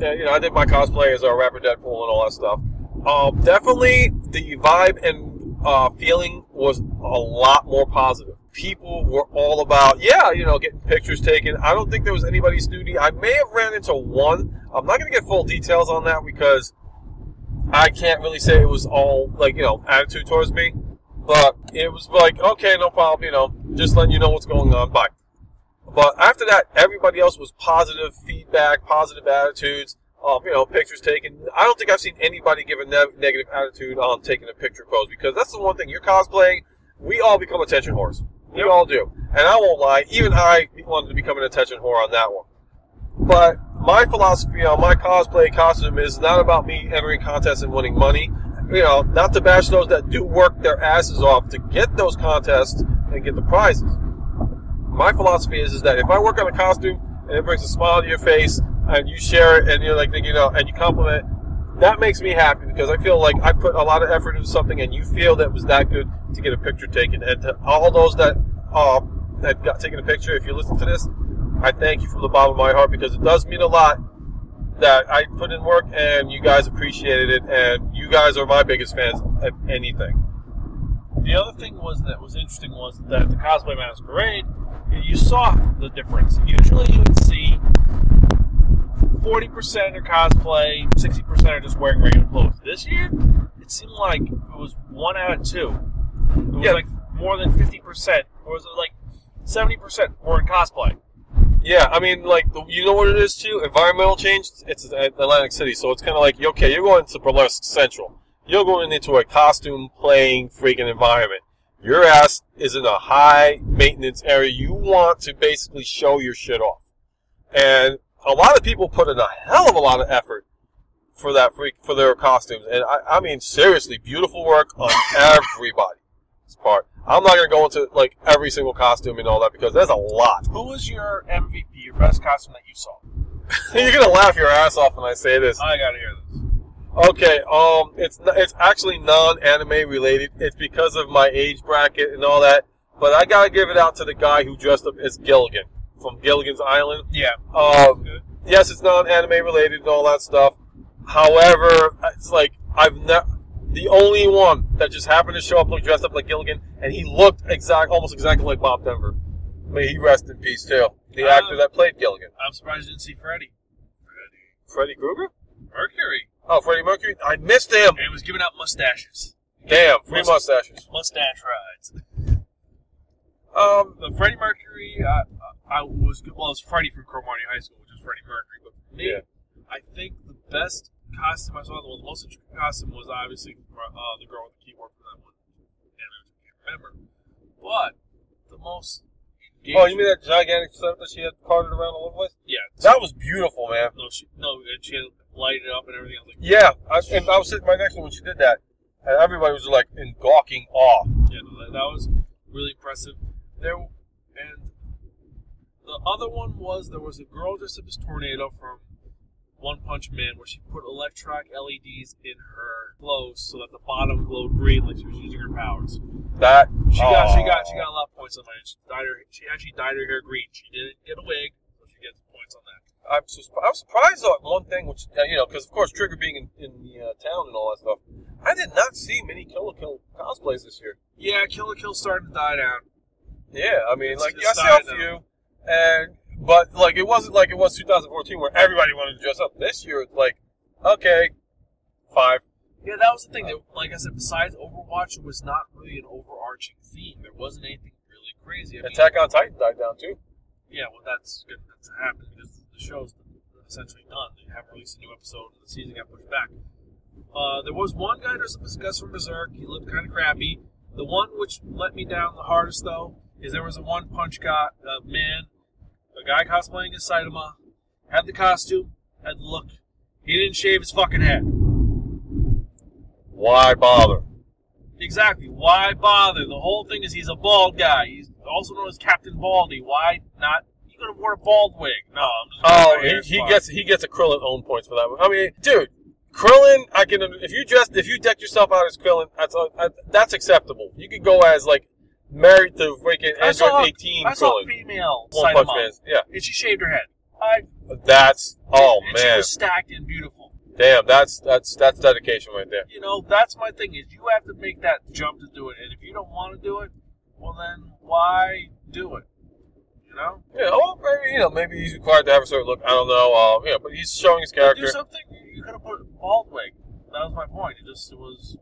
D: And, you know, I did my cosplay as a rapper Deadpool and all that stuff. Um, definitely the vibe and uh, feeling was a lot more positive. People were all about, yeah, you know, getting pictures taken. I don't think there was anybody snooty. I may have ran into one. I'm not going to get full details on that because I can't really say it was all, like, you know, attitude towards me. But it was like, okay, no problem, you know, just letting you know what's going on. Bye. But after that, everybody else was positive feedback, positive attitudes, um, you know, pictures taken. I don't think I've seen anybody give a ne- negative attitude on taking a picture pose because that's the one thing. You're cosplaying, we all become attention whores. We all do. And I won't lie, even I wanted to become an attention whore on that one. But my philosophy on my cosplay costume is not about me entering contests and winning money. You know, not to bash those that do work their asses off to get those contests and get the prizes. My philosophy is, is that if I work on a costume and it brings a smile to your face and you share it and you're like, you know, and you compliment, that makes me happy because I feel like I put a lot of effort into something and you feel that was that good to get a picture taken. And to all those that, uh, that got taken a picture, if you listen to this, I thank you from the bottom of my heart because it does mean a lot that I put in work and you guys appreciated it and you guys are my biggest fans of anything.
C: The other thing was that was interesting was that the cosplay masquerade, you saw the difference. Usually, you would see forty percent are cosplay, sixty percent are just wearing regular clothes. This year, it seemed like it was one out of two. It was
D: Yeah.
C: like more than fifty percent, or was it like seventy percent were in cosplay?
D: Yeah, I mean, like, the- you know what it is too? Environmental change, it's Atlantic City, so it's kind of like, okay, you're going to Burlesque Central. You're going into a costume playing freaking environment. Your ass is in a high maintenance area. You want to basically show your shit off. And a lot of people put in a hell of a lot of effort for that freak, for their costumes. And I, I mean, seriously, beautiful work on everybody's part. I'm not going to go into, like, every single costume and all that because there's a lot.
C: Who was your MVP, your best costume that you saw? *laughs*
D: You're gonna laugh your ass off when I say this.
C: I gotta hear this.
D: Okay, um, it's it's actually non-anime related. It's because of my age bracket and all that. But I gotta give it out to the guy who dressed up as Gilligan from Gilligan's Island.
C: Yeah.
D: Um, yes, it's not anime related and all that stuff. However, it's like I've never the only one that just happened to show up look dressed up like Gilligan, and he looked exact, almost exactly like Bob Denver. May he rest in peace too. The
C: Uh,
D: actor that played Gilligan,
C: I'm surprised you didn't see Freddy. Freddy.
D: Freddy Krueger.
C: Mercury.
D: Oh, Freddie Mercury. I missed him.
C: And he was giving out mustaches.
D: Damn, free
C: Must-
D: mustaches.
C: Mustache rides.
D: Um,
C: The Freddie Mercury, I, I was good. Well, it was Freddie from Cromartie High School, which is Freddie Mercury. But for me,
D: Yeah.
C: I think the best costume I saw, well, the most interesting costume was obviously uh, the girl with the keyboard from that one. And I can't remember. But the most engaging.
D: oh, you mean that gigantic setup that she had carted around all over the place?
C: Yeah.
D: That was beautiful, man.
C: no, she, no, and she had lighted up and everything. I was like,
D: Yeah, I, and I was sitting right next to her when she did that, and everybody was like in gawking awe.
C: Yeah, that, that was really impressive. There and the other one was there was a girl dressed up as Tornado from One Punch Man, where she put electronic LEDs in her clothes so that the bottom glowed green, like she was using her powers.
D: That
C: She got she got she got a lot of points on that. She dyed her she actually dyed her hair green. She didn't get a wig, so she gets points on that.
D: I'm, I'm surprised at one thing, which uh, you know, because of course Trigger being in, in the uh, town and all that stuff. I did not see many Kill Kill cosplays this year.
C: Yeah, Kill Kill starting to die down.
D: Yeah, I mean,
C: It's-
D: like
C: it's
D: I saw a few, and but like it wasn't like it was 2014 where everybody wanted to dress up. This year, it's like okay, five.
C: Yeah, that was the thing. That, like I said, besides Overwatch, it was not really an overarching theme. There wasn't anything really crazy. I mean,
D: Attack on Titan died down too.
C: Yeah, well, that's good to happen because the show's essentially done. They haven't released a new episode, and the season got pushed back. Uh, there was one guy dressed up as Guts from Berserk. He looked kind of crappy. The one which let me down the hardest, though, is there was a one punch guy, a man, a guy cosplaying as Saitama, had the costume, had the look. He didn't shave his fucking head.
D: Why bother?
C: Exactly. Why bother? The whole thing is he's a bald guy. He's also known as Captain Baldy. Why not? You could have worn a bald wig. No, I'm just.
D: Oh, he, he gets he gets a Krillin own points for that. one. I mean, dude, Krillin, I can if you dress if you deck yourself out as Krillin, that's uh, that's acceptable. You could go as like married to freaking
C: I saw,
D: 18
C: I saw a female
D: One Punch Man. Yeah,
C: and she shaved her head. I
D: that's oh
C: and she
D: man,
C: was stacked and beautiful.
D: damn, that's that's that's dedication right there.
C: You know, that's my thing. Is you have to make that jump to do it, and if you don't want to do it, well then why do it? You know,
D: Yeah, oh, maybe you know, maybe he's required to have a certain look. I don't know. Um, yeah, but he's showing his character.
C: do something. You could have put bald wig. That was my point. It just it was.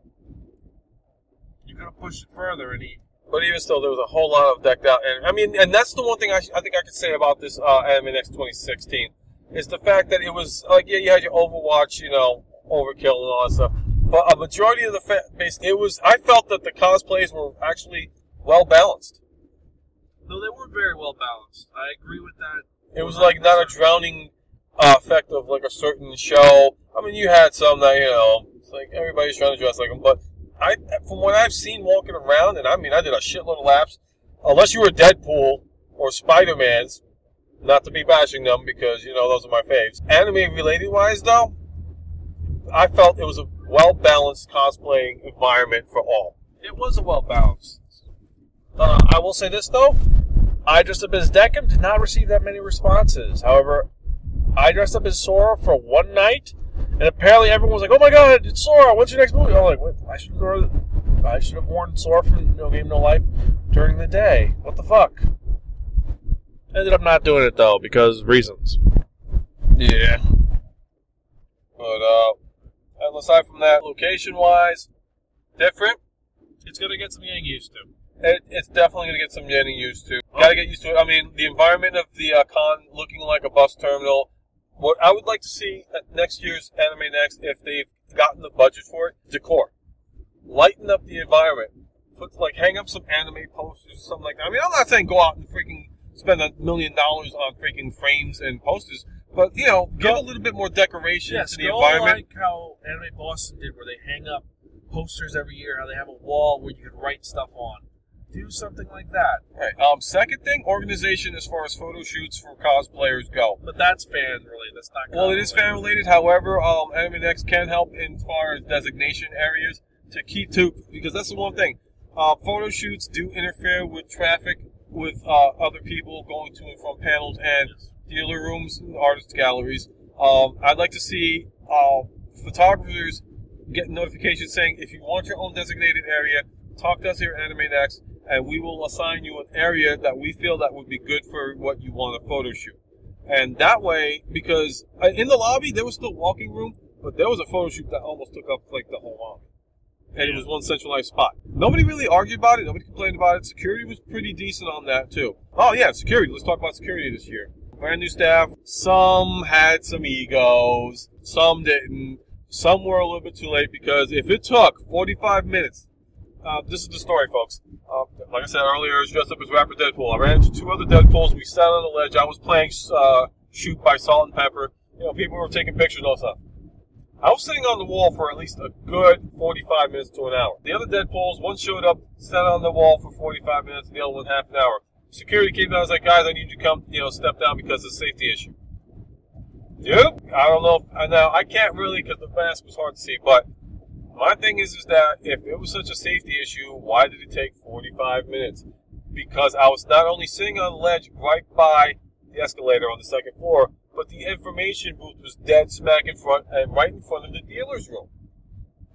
C: You could have pushed it further, and he
D: But even still, there was a whole lot of decked out, and I mean, and that's the one thing I, sh- I think I could say about this uh, Anime Next 2016 is the fact that it was like yeah, you had your Overwatch, you know, overkill and all that stuff, but a majority of the fa- base, it was. I felt that the cosplays were actually well balanced.
C: No, they were very well balanced. I agree with that.
D: It was like not a drowning uh, effect of like a certain show. I mean, you had some that you know, it's like everybody's trying to dress like them, but I, from what I've seen walking around, and I mean, I did a shitload of laps. Unless you were Deadpool or Spider Man's, not to be bashing them because you know those are my faves. Anime related wise, though, I felt it was a well balanced cosplaying environment for all.
C: It was a well balanced. Uh, I will say this though, I dressed up as Deckham did not receive that many responses. However, I dressed up as Sora for one night, and apparently everyone was like, "Oh my god, it's Sora! What's your next movie?" I'm like, "What? I should have worn, I should have worn Sora from No Game No Life during the day. What the fuck?" Ended up not doing it though because reasons.
D: Yeah. But uh, aside from that, location wise, different.
C: It's gonna get some getting used to.
D: It, it's definitely going to get some getting used to. Got to get used to it. I mean, the environment of the uh, con looking like a bus terminal. What I would like to see at next year's Anime Next, if they've gotten the budget for it, decor. Lighten up the environment. Put like hang up some anime posters or something like that. I mean, I'm not saying go out and freaking spend a million dollars on freaking frames and posters, but you know, give a little bit more decoration
C: Yes,
D: to the
C: go
D: environment.
C: like how Anime Boston did, where they hang up posters every year. How they have a wall where you can write stuff on. Do something like that.
D: Right. Um, second thing, organization as far as photo shoots for cosplayers go.
C: But that's fan related. That's not.
D: Well, it is fan related. However, um, Anime Next can help in far as designation areas to keep to because that's the one thing. Uh, photo shoots do interfere with traffic with uh, other people going to and from panels and dealer rooms and artist galleries. Um, I'd like to see uh, photographers get notifications saying if you want your own designated area, talk to us here at Anime Next, and we will assign you an area that we feel that would be good for what you want a photo shoot. And that way, because uh, in the lobby there was still walking room, but there was a photo shoot that almost took up like the whole lobby. And it was one centralized spot. Nobody really argued about it. Nobody complained about it. Security was pretty decent on that too. Oh yeah, security. Let's talk about security this year. Brand new staff. Some had some egos. Some didn't. Some were a little bit too late because if it took 45 minutes, uh, this is the story, folks. Uh, like I said earlier, I was dressed up as rapper Deadpool. I ran into two other Deadpools. We sat on the ledge. I was playing uh, Shoop by Salt-N-Pepa. You know, people were taking pictures and all stuff. I was sitting on the wall for at least a good 45 minutes to an hour. The other Deadpools, one showed up, sat on the wall for 45 minutes, and the other one half an hour. Security came down. I was like, guys, I need you to come, you know, step down because of a safety issue. Dude, I don't know. If, I know I can't really because the mask was hard to see. But my thing is, is that if it was such a safety issue, why did it take 45 minutes? Because I was not only sitting on a ledge right by the escalator on the second floor, but the information booth was dead smack in front and right in front of the dealer's room,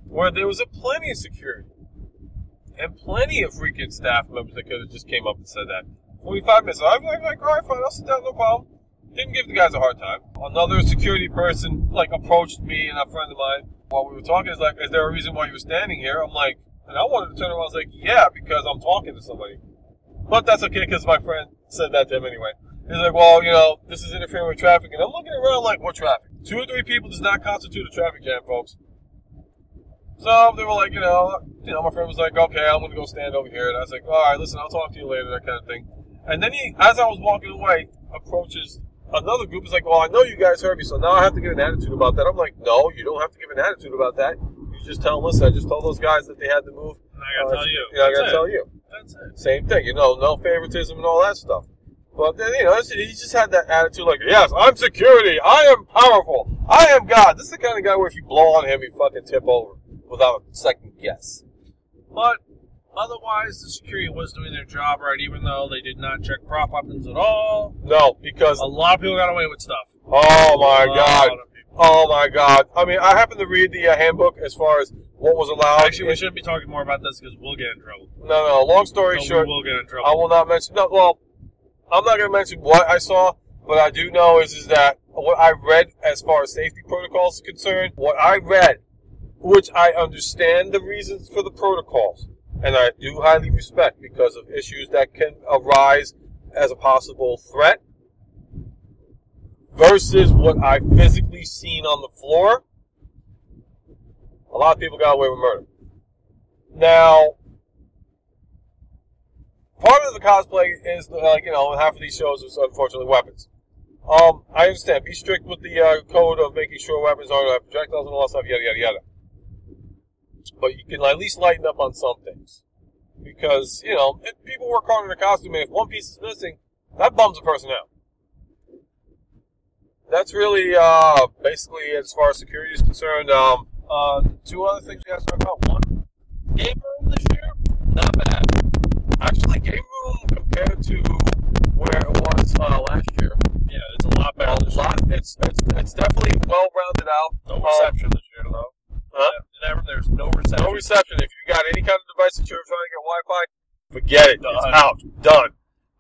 D: where there was a plenty of security and plenty of freaking staff members that could have just came up and said that. 45 minutes. I'm like, like, all right, fine, I'll sit down, no problem. Didn't give the guys a hard time. Another security person like approached me and a friend of mine while we were talking. Is like, is there a reason why you were standing here? I'm like, and I wanted to turn around. I was like, yeah, because I'm talking to somebody. But that's okay because my friend said that to him anyway. He's like, well, you know, this is interfering with traffic, and I'm looking around like, what traffic? Two or three people does not constitute a traffic jam, folks. So they were like, you know, you know, my friend was like, okay, I'm gonna go stand over here, and I was like, all right, listen, I'll talk to you later, that kind of thing. And then he, as I was walking away, approaches another group. Is like, well, I know you guys heard me, so now I have to give an attitude about that. I'm like, no, you don't have to give an attitude about that. You just tell them, listen, I just told those guys that they had to move.
C: And I gotta
D: Uh,
C: tell you.
D: Yeah, I gotta tell you.
C: That's it.
D: Same thing, you know, no favoritism and all that stuff. But then, you know, he just had that attitude like, yes, I'm security, I am powerful, I am God. This is the kind of guy where if you blow on him, he fucking tip over without a second guess.
C: But otherwise, the security was doing their job right, even though they did not check prop weapons at all.
D: No, because
C: A lot of people got away with stuff.
D: oh my
C: A lot
D: god, oh my god. I mean, I happened to read the uh, handbook as far as what was allowed.
C: Actually, we shouldn't be talking more about this because we'll get in trouble.
D: No, no. Long story
C: No,
D: short,
C: we will get in trouble.
D: I will not mention. No, well, I'm not going to mention what I saw, but I do know is is that what I read as far as safety protocols is concerned, what I read, which I understand the reasons for the protocols, and I do highly respect because of issues that can arise as a possible threat, versus what I physically seen on the floor. A lot of people got away with murder. Now, part of the cosplay is like you know half of these shows is unfortunately weapons. Um, I understand. Be strict with the uh, code of making sure weapons aren't have projectiles and all that stuff. Yada yada yada. But you can at least lighten up on some things because you know if people work hard on their costume, and if one piece is missing, that bums a person out. That's really uh, basically as far as security is concerned. Um, uh, two other things we have to talk about. One, game room this year, not bad. Actually, game room compared to where it was uh, last year,
C: yeah, it's a lot better.
D: a lot. It's it's it's definitely well rounded out.
C: No
D: Um,
C: reception this year, though.
D: Huh?
C: Never, there's no reception.
D: No reception. If you got any kind of device that you're trying to get Wi-Fi, forget it.
C: Done.
D: It's out. Done.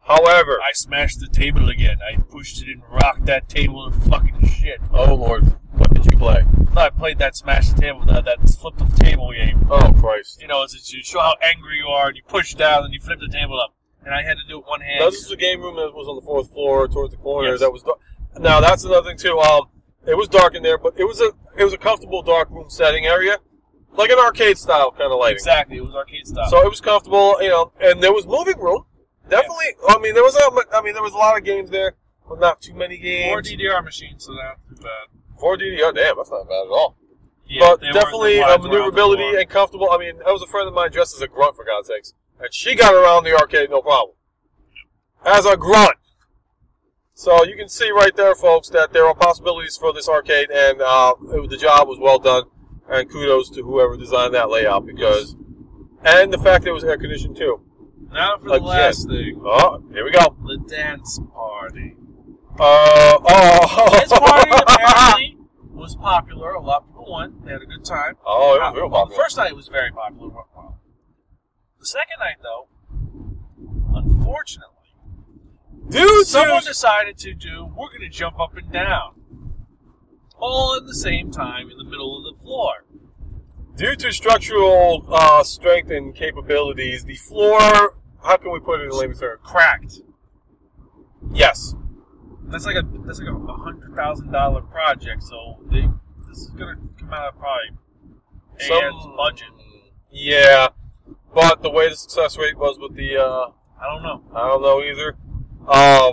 D: However,
C: I smashed the table again. I pushed it and rocked that table to fucking shit.
D: oh lord, what did you play?
C: I played that smash the table, that, that flip the table game.
D: Oh Christ.
C: You know, it's, it's you show how angry you are, and you push down, and you flip the table up. And I had to do it one hand.
D: Now, this is a game room that was on the fourth floor, towards the corner.
C: Yes.
D: That was dark. now that's another thing too. Um, it was dark in there, but it was a it was a comfortable dark room setting area, like an arcade style kind of lighting.
C: Exactly, it was arcade style.
D: So it was comfortable, you know, and there was moving room. Definitely. I mean, there was a, I mean, there was a lot of games there, but not too many games. Four.
C: DDR machines, so not too bad.
D: Four DDR. Damn, that's not bad at all.
C: Yeah,
D: but definitely
C: the
D: uh,
C: ones around the
D: maneuverability and comfortable. I mean, that was a friend of mine dressed as a grunt for God's sakes. and she got around the arcade no problem. As a grunt. So you can see right there, folks, that there are possibilities for this arcade, and uh, it- the job was well done. And kudos to whoever designed that layout because, and the fact that it was air conditioned too.
C: Now for the
D: Again.
C: last thing.
D: Oh, here we go.
C: The dance party.
D: Uh, oh,
C: This party *laughs* apparently was popular. A lot of people went. They had a good time.
D: Oh, it was real
C: Well, the
D: popular.
C: first night it was very popular. went well. The second night, though, unfortunately,
D: Dude,
C: someone
D: dude.
C: decided to do. We're going to jump up and down, all at the same time in the middle of the floor.
D: Due to structural uh, strength and capabilities, the floor. How can we put it in layman's terms?
C: Cracked.
D: Yes.
C: That's like a that's like a hundred thousand dollar project. So they, this is going to come out of probably Anne's budget.
D: Yeah, but the way the success rate was with the, uh,
C: I don't know.
D: I don't know either. Uh,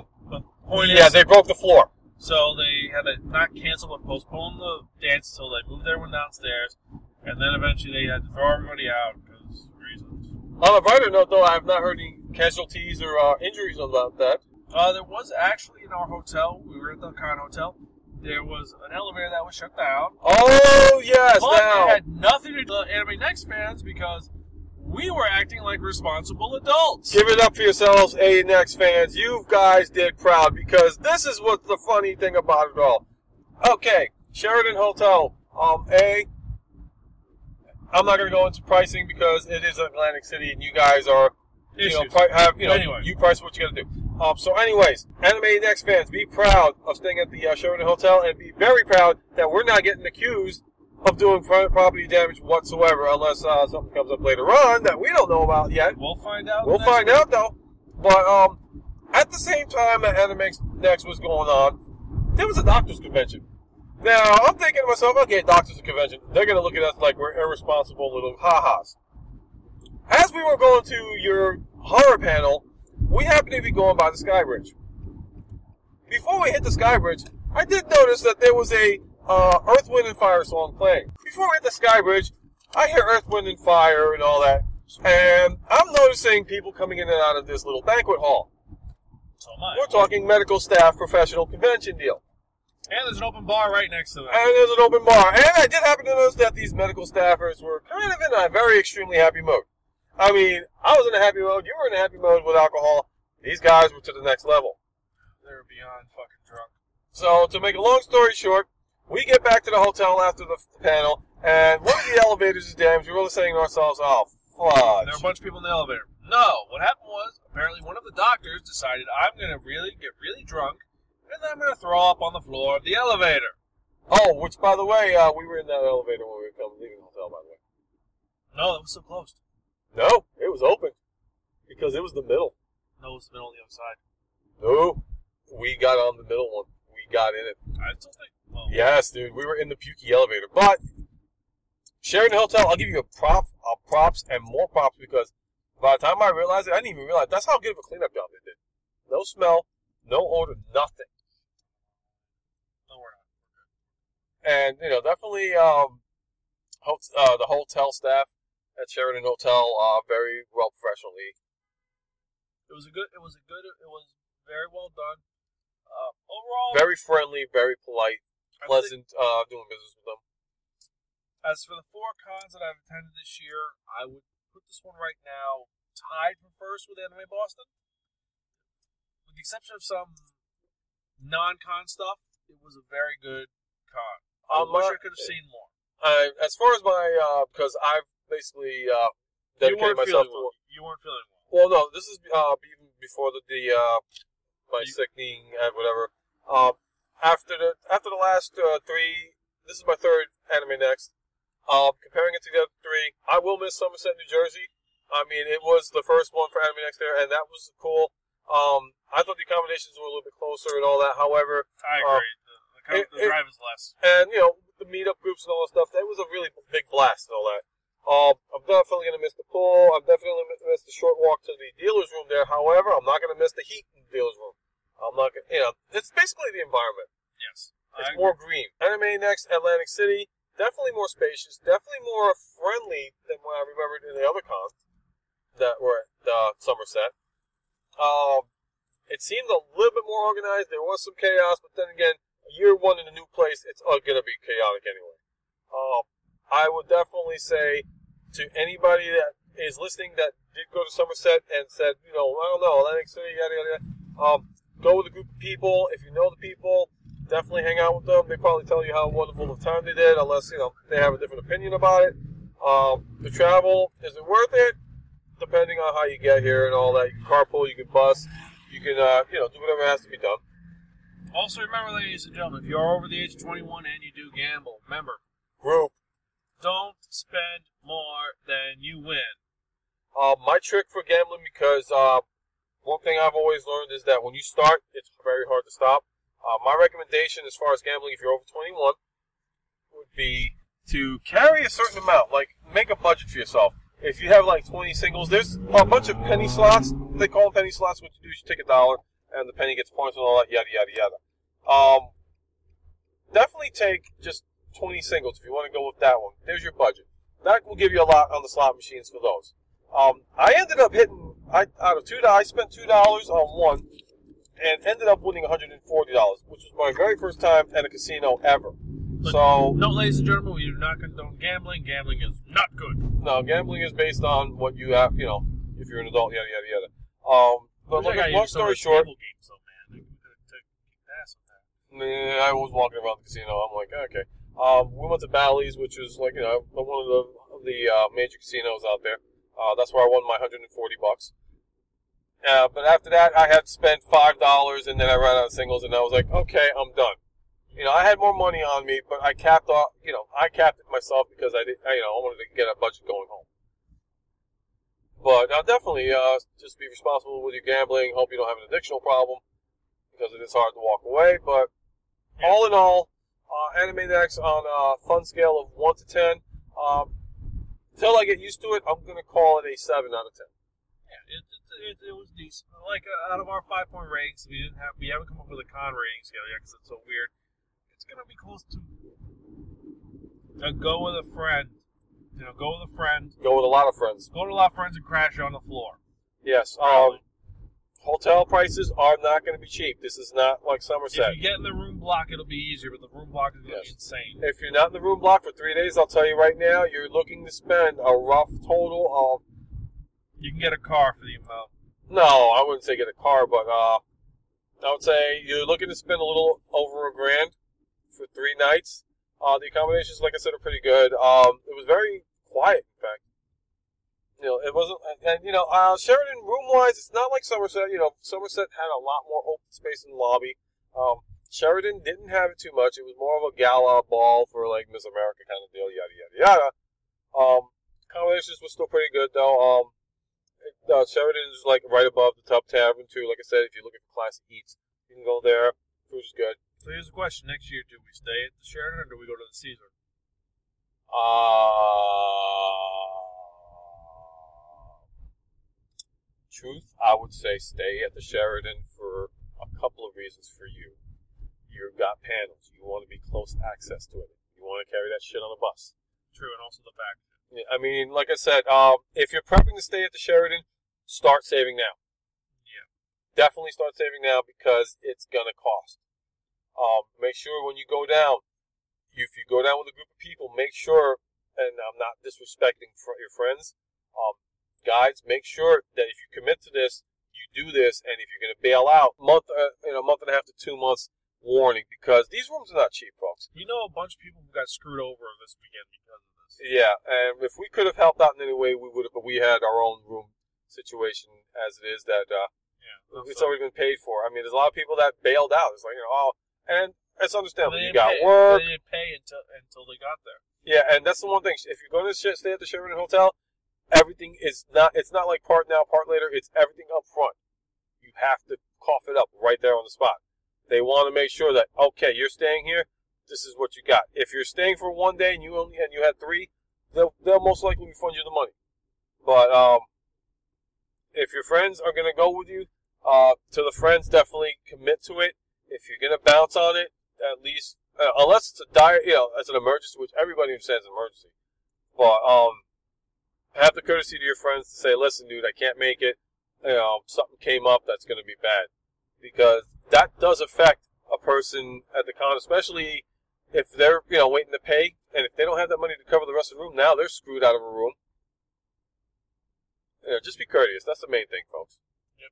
D: yeah,
C: is,
D: they broke the floor.
C: So they had to not cancel but postpone the dance until they moved everyone downstairs, and then eventually they had to throw everybody out because reasons.
D: On a brighter note, though, I have not heard any casualties or uh, injuries about that.
C: Uh, there was actually in our hotel, we were at the Con Hotel, there was an elevator that was shut down.
D: Oh yes,
C: but
D: now
C: it had nothing to do with Anime Next fans because we were acting like responsible adults.
D: Give it up for yourselves, ANX fans. You guys did proud because this is what's the funny thing about it all. Okay, Sheraton Hotel. Um, A. I'm not going to go into pricing because it is Atlantic City and you guys are, you know, pri- have you know,
C: Anyway.
D: you price what you got to do. Um, so, anyways, Anime Next fans, be proud of staying at the uh, Sheraton Hotel and be very proud that we're not getting accused of doing property damage whatsoever, unless uh, something comes up later on that we don't know about yet.
C: We'll find out.
D: We'll find
C: week.
D: out though. But um, at the same time that Anime Next was going on, there was a doctors convention. Now I'm thinking to myself, okay, doctors convention. They're gonna look at us like we're irresponsible little ha-has. As we were going to your horror panel, we happened to be going by the Sky Bridge. Before we hit the Sky Bridge, I did notice that there was a uh, Earth, Wind, and Fire song playing. Before we hit the Sky Bridge, I hear Earth, Wind, and Fire and all that. And I'm noticing people coming in and out of this little banquet hall.
C: So am I.
D: We're talking medical staff professional convention deal.
C: And there's an open bar right next to it.
D: And there's an open bar. And I did happen to notice that these medical staffers were kind of in a very extremely happy mood. I mean, I was in a happy mode, you were in a happy mode with alcohol. These guys were to the next level.
C: They're beyond fucking drunk.
D: So, to make a long story short, we get back to the hotel after the panel, and one of the elevators is damaged. We're really saying to ourselves, oh, fudge.
C: There were a bunch of people in the elevator. No, what happened was apparently one of the doctors decided I'm gonna really get really drunk, and then I'm gonna throw up on the floor of the elevator.
D: Oh, which, by the way, uh, we were in that elevator when we were coming leaving the hotel, by the way.
C: No, it was so closed.
D: No, it was open. Because it was the middle.
C: No, it was the middle on the other side.
D: No, we got on the middle one. We got in it.
C: I still think.
D: Yes, dude, we were in the pukey elevator. But Sheraton Hotel, I'll give you a prop, uh, props and more props because by the time I realized it, I didn't even realize that's how good of a cleanup job they did. No smell, no odor, nothing.
C: no, we're not.
D: And you know, definitely um, uh, the hotel staff at Sheraton Hotel, uh, very well professionally.
C: It was a good. It was a good. It was very well done. Uh, overall,
D: Very friendly, very polite, pleasant uh, doing business with them.
C: As for the four cons that I've attended this year, I would put this one right now tied for first with Anime Boston. With the exception of some non-con stuff, it was a very good con. I
D: Um,
C: wish
D: uh,
C: I could have seen more.
D: Uh, as far as my, uh, because I've basically uh, dedicated myself to.
C: well. You weren't feeling well.
D: Well, no, this is uh, even before the, the uh, my
C: You-
D: sickening and whatever. Um, after the after the last uh, three, this is my third anime next. Um, comparing it to the other three, I will miss Somerset, New Jersey. I mean, it was the first one for anime next there, and that was cool. Um, I thought the accommodations were a little bit closer and all that. However,
C: I
D: Uh,
C: agree. the, the, the
D: it-
C: drive is less.
D: and you know the meetup groups and all that stuff. That was a really big blast and all that. Um, I'm definitely gonna miss the pool. I'm definitely gonna miss the short walk to the dealer's room there. However, I'm not gonna miss the heat in the dealer's room. I'm not gonna, you know, it's basically the environment.
C: Yes.
D: It's more green. Anime next, Atlantic City, definitely more spacious, definitely more friendly than what I remembered in the other cons. that were at uh, Somerset. Um, it seemed a little bit more organized. There was some chaos, but then again, year one in a new place, it's uh, going to be chaotic anyway. Um, I would definitely say to anybody that is listening that did go to Somerset and said, you know, I don't know, Atlantic City, yada yada yada. Um, go with a group of people. If you know the people, definitely hang out with them. They probably tell you how wonderful of time they did, unless you know they have a different opinion about it. Um, the travel is it worth it? Depending on how you get here and all that, you can carpool, you can bus, you can uh, you know do whatever has to be done.
C: Also, remember, ladies and gentlemen, if you are over the age of 21 and you do gamble, remember,
D: Group.
C: don't spend more than you win.
D: Uh, my trick for gambling, because uh, one thing I've always learned is that when you start, it's very hard to stop. Uh, my recommendation, as far as gambling, if you're over 21, would be to carry a certain amount. Like, make a budget for yourself. If you have like 20 singles, there's a bunch of penny slots. They call them penny slots. What you do is you take a dollar, and the penny gets points and all that, yada yada yada. Um, definitely take just 20 singles if you want to go with that one. There's your budget. That will give you a lot on the slot machines for those. Um, I ended up hitting I out of two. I spent two dollars on one, and ended up winning 140 dollars, which was my very first time at a casino ever.
C: But
D: so
C: No, ladies and gentlemen, we do not condone gambling. Gambling is not good.
D: no, gambling is based on what you have. You know, if you're an adult, yada yada yada. Um, but look, long
C: used to some of
D: story short,
C: games, though, man. They could take ass on that.
D: Nah, I was walking around the casino. I'm like, okay. Um, we went to Bally's, which is like you know one of the the uh, major casinos out there. Uh, that's where I won my 140 bucks. Uh, but after that, I had spent five dollars, and then I ran out of singles, and I was like, okay, I'm done. You know, I had more money on me, but I capped off. You know, I capped it myself because I did. I, you know, I wanted to get a budget going home. But uh, definitely, uh, just be responsible with your gambling. Hope you don't have an addictional problem because it is hard to walk away. But all in all, uh, Anime Next on a fun scale of 1 to 10. Um, until I get used to it, I'm going to call it a 7 out of 10.
C: Yeah, it, it, it, it was decent. Like uh, out of our five point ratings, we didn't have we haven't come up with a con rating scale yet because it's so weird. It's gonna be close to a go with a friend. You know, go with a friend.
D: Go with a lot of friends.
C: Go to a lot of friends and crash on the floor.
D: Yes. Um, hotel prices are not going to be cheap. This is not like Somerset.
C: If you get in the room block, it'll be easier, but the room block is gonna
D: Yes.
C: be insane.
D: If you're not in the room block for three days, I'll tell you right now, you're looking to spend a rough total of
C: You can get a car for the amount.
D: No, I wouldn't say get a car, but uh, I would say you're looking to spend a little over a grand for three nights. Uh, the accommodations, like I said, are pretty good. Um, it was very quiet, in fact. You know, it wasn't, and, you know, uh, Sheraton room wise, it's not like Somerset. You know, Somerset had a lot more open space in the lobby. Um, Sheraton didn't have it too much. It was more of a gala ball for like Miss America kind of deal, yada yada yada. Um, accommodations were still pretty good though. Um, uh, Sheraton is like right above the Tun Tavern too. Like I said, if you're looking for classic eats, you can go there. Food is good.
C: So here's the question: Next year, do we stay at the Sheraton or do we go to the Caesar?
D: Uh, truth, I would say stay at the Sheraton for a couple of reasons for you. You've got panels. You want to be close access to it. You want to carry that shit on a bus.
C: True, and also the fact.
D: Yeah, I mean, like I said, um, if you're prepping to stay at the Sheraton, start saving now.
C: Yeah.
D: Definitely start saving now because it's gonna cost. Um, make sure when you go down, if you go down with a group of people, make sure, and I'm not disrespecting your friends, um, guides, make sure that if you commit to this, you do this, and if you're gonna bail out, month, uh, in a month and a half to two months warning because these rooms are not cheap, folks.
C: We know a bunch of people who got screwed over this weekend because of this.
D: Yeah, and if we could have helped out in any way, we would have. But we had our own room situation as it is that uh,
C: Yeah,
D: it's already been paid for. I mean, there's a lot of people that bailed out. It's like you know, oh, and it's understandable. You got
C: pay-
D: work.
C: They didn't pay until until they got there.
D: Yeah, and that's the one thing. If you're going to stay at the Sheraton Hotel, everything is not. It's not like part now, part later. It's everything up front. You have to cough it up right there on the spot. They want to make sure that okay, you're staying here. This is what you got. If you're staying for one day and you only and you had three, they'll they'll most likely refund you the money. But um, if your friends are gonna go with you, uh, to the friends definitely commit to it. If you're gonna bounce on it, at least uh, unless it's a dire, you know, it's an emergency, which everybody understands an emergency. But um, have the courtesy to your friends to say, "Listen, dude, I can't make it. You know, something came up that's going to be bad," because that does affect a person at the con, especially if they're you know waiting to pay, and if they don't have that money to cover the rest of the room, now they're screwed out of a room. You know, just be courteous. That's the main thing, folks.
C: Yep.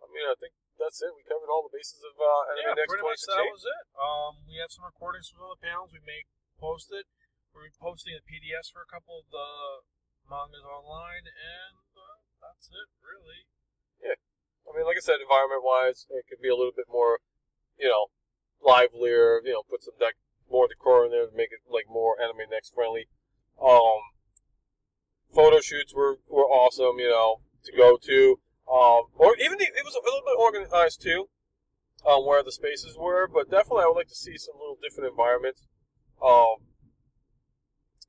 D: I mean, I think that's it. We covered all the bases of uh,
C: yeah,
D: Anime Next
C: pretty much that was it. Um, we have some recordings from other panels. We may post it. We're posting the PDFs for a couple of the mangas online, and uh, that's it, really. Yeah.
D: I mean, like I said, environment wise, it could be a little bit more, you know, livelier. You know, put some dec- more decor in there to make it like more anime next friendly. Um, photo shoots were were awesome. You know, to go to. Um, or even the, it was a little bit organized too, um, where the spaces were. But definitely, I would like to see some little different environments. Um,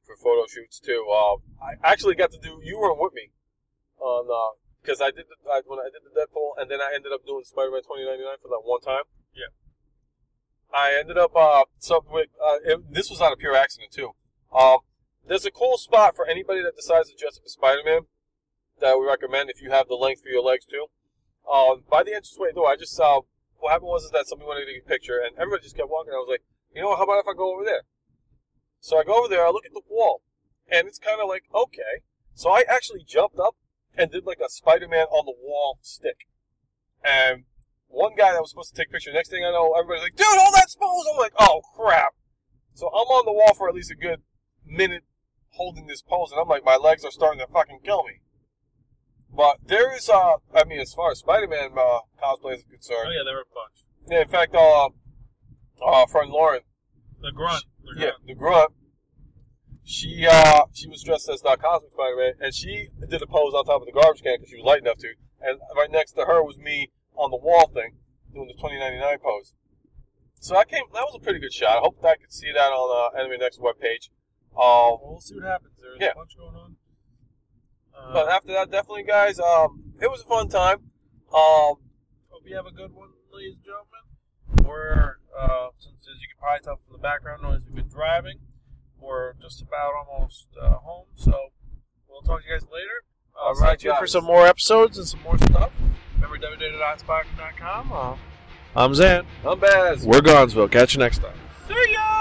D: for photo shoots too. Um, I actually got to do. You weren't with me on uh, because I did the, I, when I did the Deadpool, and then I ended up doing Spider-Man 2099 for that one time.
C: Yeah.
D: I ended up uh, so with, uh it, this was not a pure accident too. Um, there's a cool spot for anybody that decides to dress up as Spider-Man that we recommend if you have the length for your legs too. Um, by the entranceway door, I just saw what happened was is that somebody wanted to take a picture, and everybody just kept walking. I was like, you know what? How about if I go over there? So I go over there. I look at the wall, and it's kind of like okay. So I actually jumped up and did like a Spider-Man on the wall stick. And one guy that was supposed to take a picture, next thing I know, everybody's like, dude, all that pose. I'm like, oh crap. So I'm on the wall for at least a good minute holding this pose, and I'm like, my legs are starting to fucking kill me. But there is, uh, I mean, as far as Spider-Man uh, cosplay is concerned,
C: Oh yeah, there were a bunch.
D: yeah, in fact, uh, uh, friend Lauren,
C: The grunt. The
D: yeah,
C: grunt.
D: the grunt. She uh she was dressed as Doc Cosmic Spider Man, and she did a pose on top of the garbage can because she was light enough to. And right next to her was me on the wall thing doing the 2099 pose. So I came. That was a pretty good shot. I hope that I could see that on uh, Anime Next webpage. Um,
C: Well, see what happens. There's
D: Yeah.
C: a bunch going on. Uh,
D: but after that, definitely, guys, um, it was a fun time. Um,
C: Hope you have a good one, ladies and gentlemen. We're, uh, since as you can probably tell from the background noise, we've been driving. We're just about almost uh, home, so we'll talk to you guys later. Uh,
D: All
C: stay tuned for some more episodes and some more stuff. Remember www.spotting.com. Uh, I'm Zan.
D: I'm Baz.
C: We're Gonzville. Catch you next time.
D: See ya.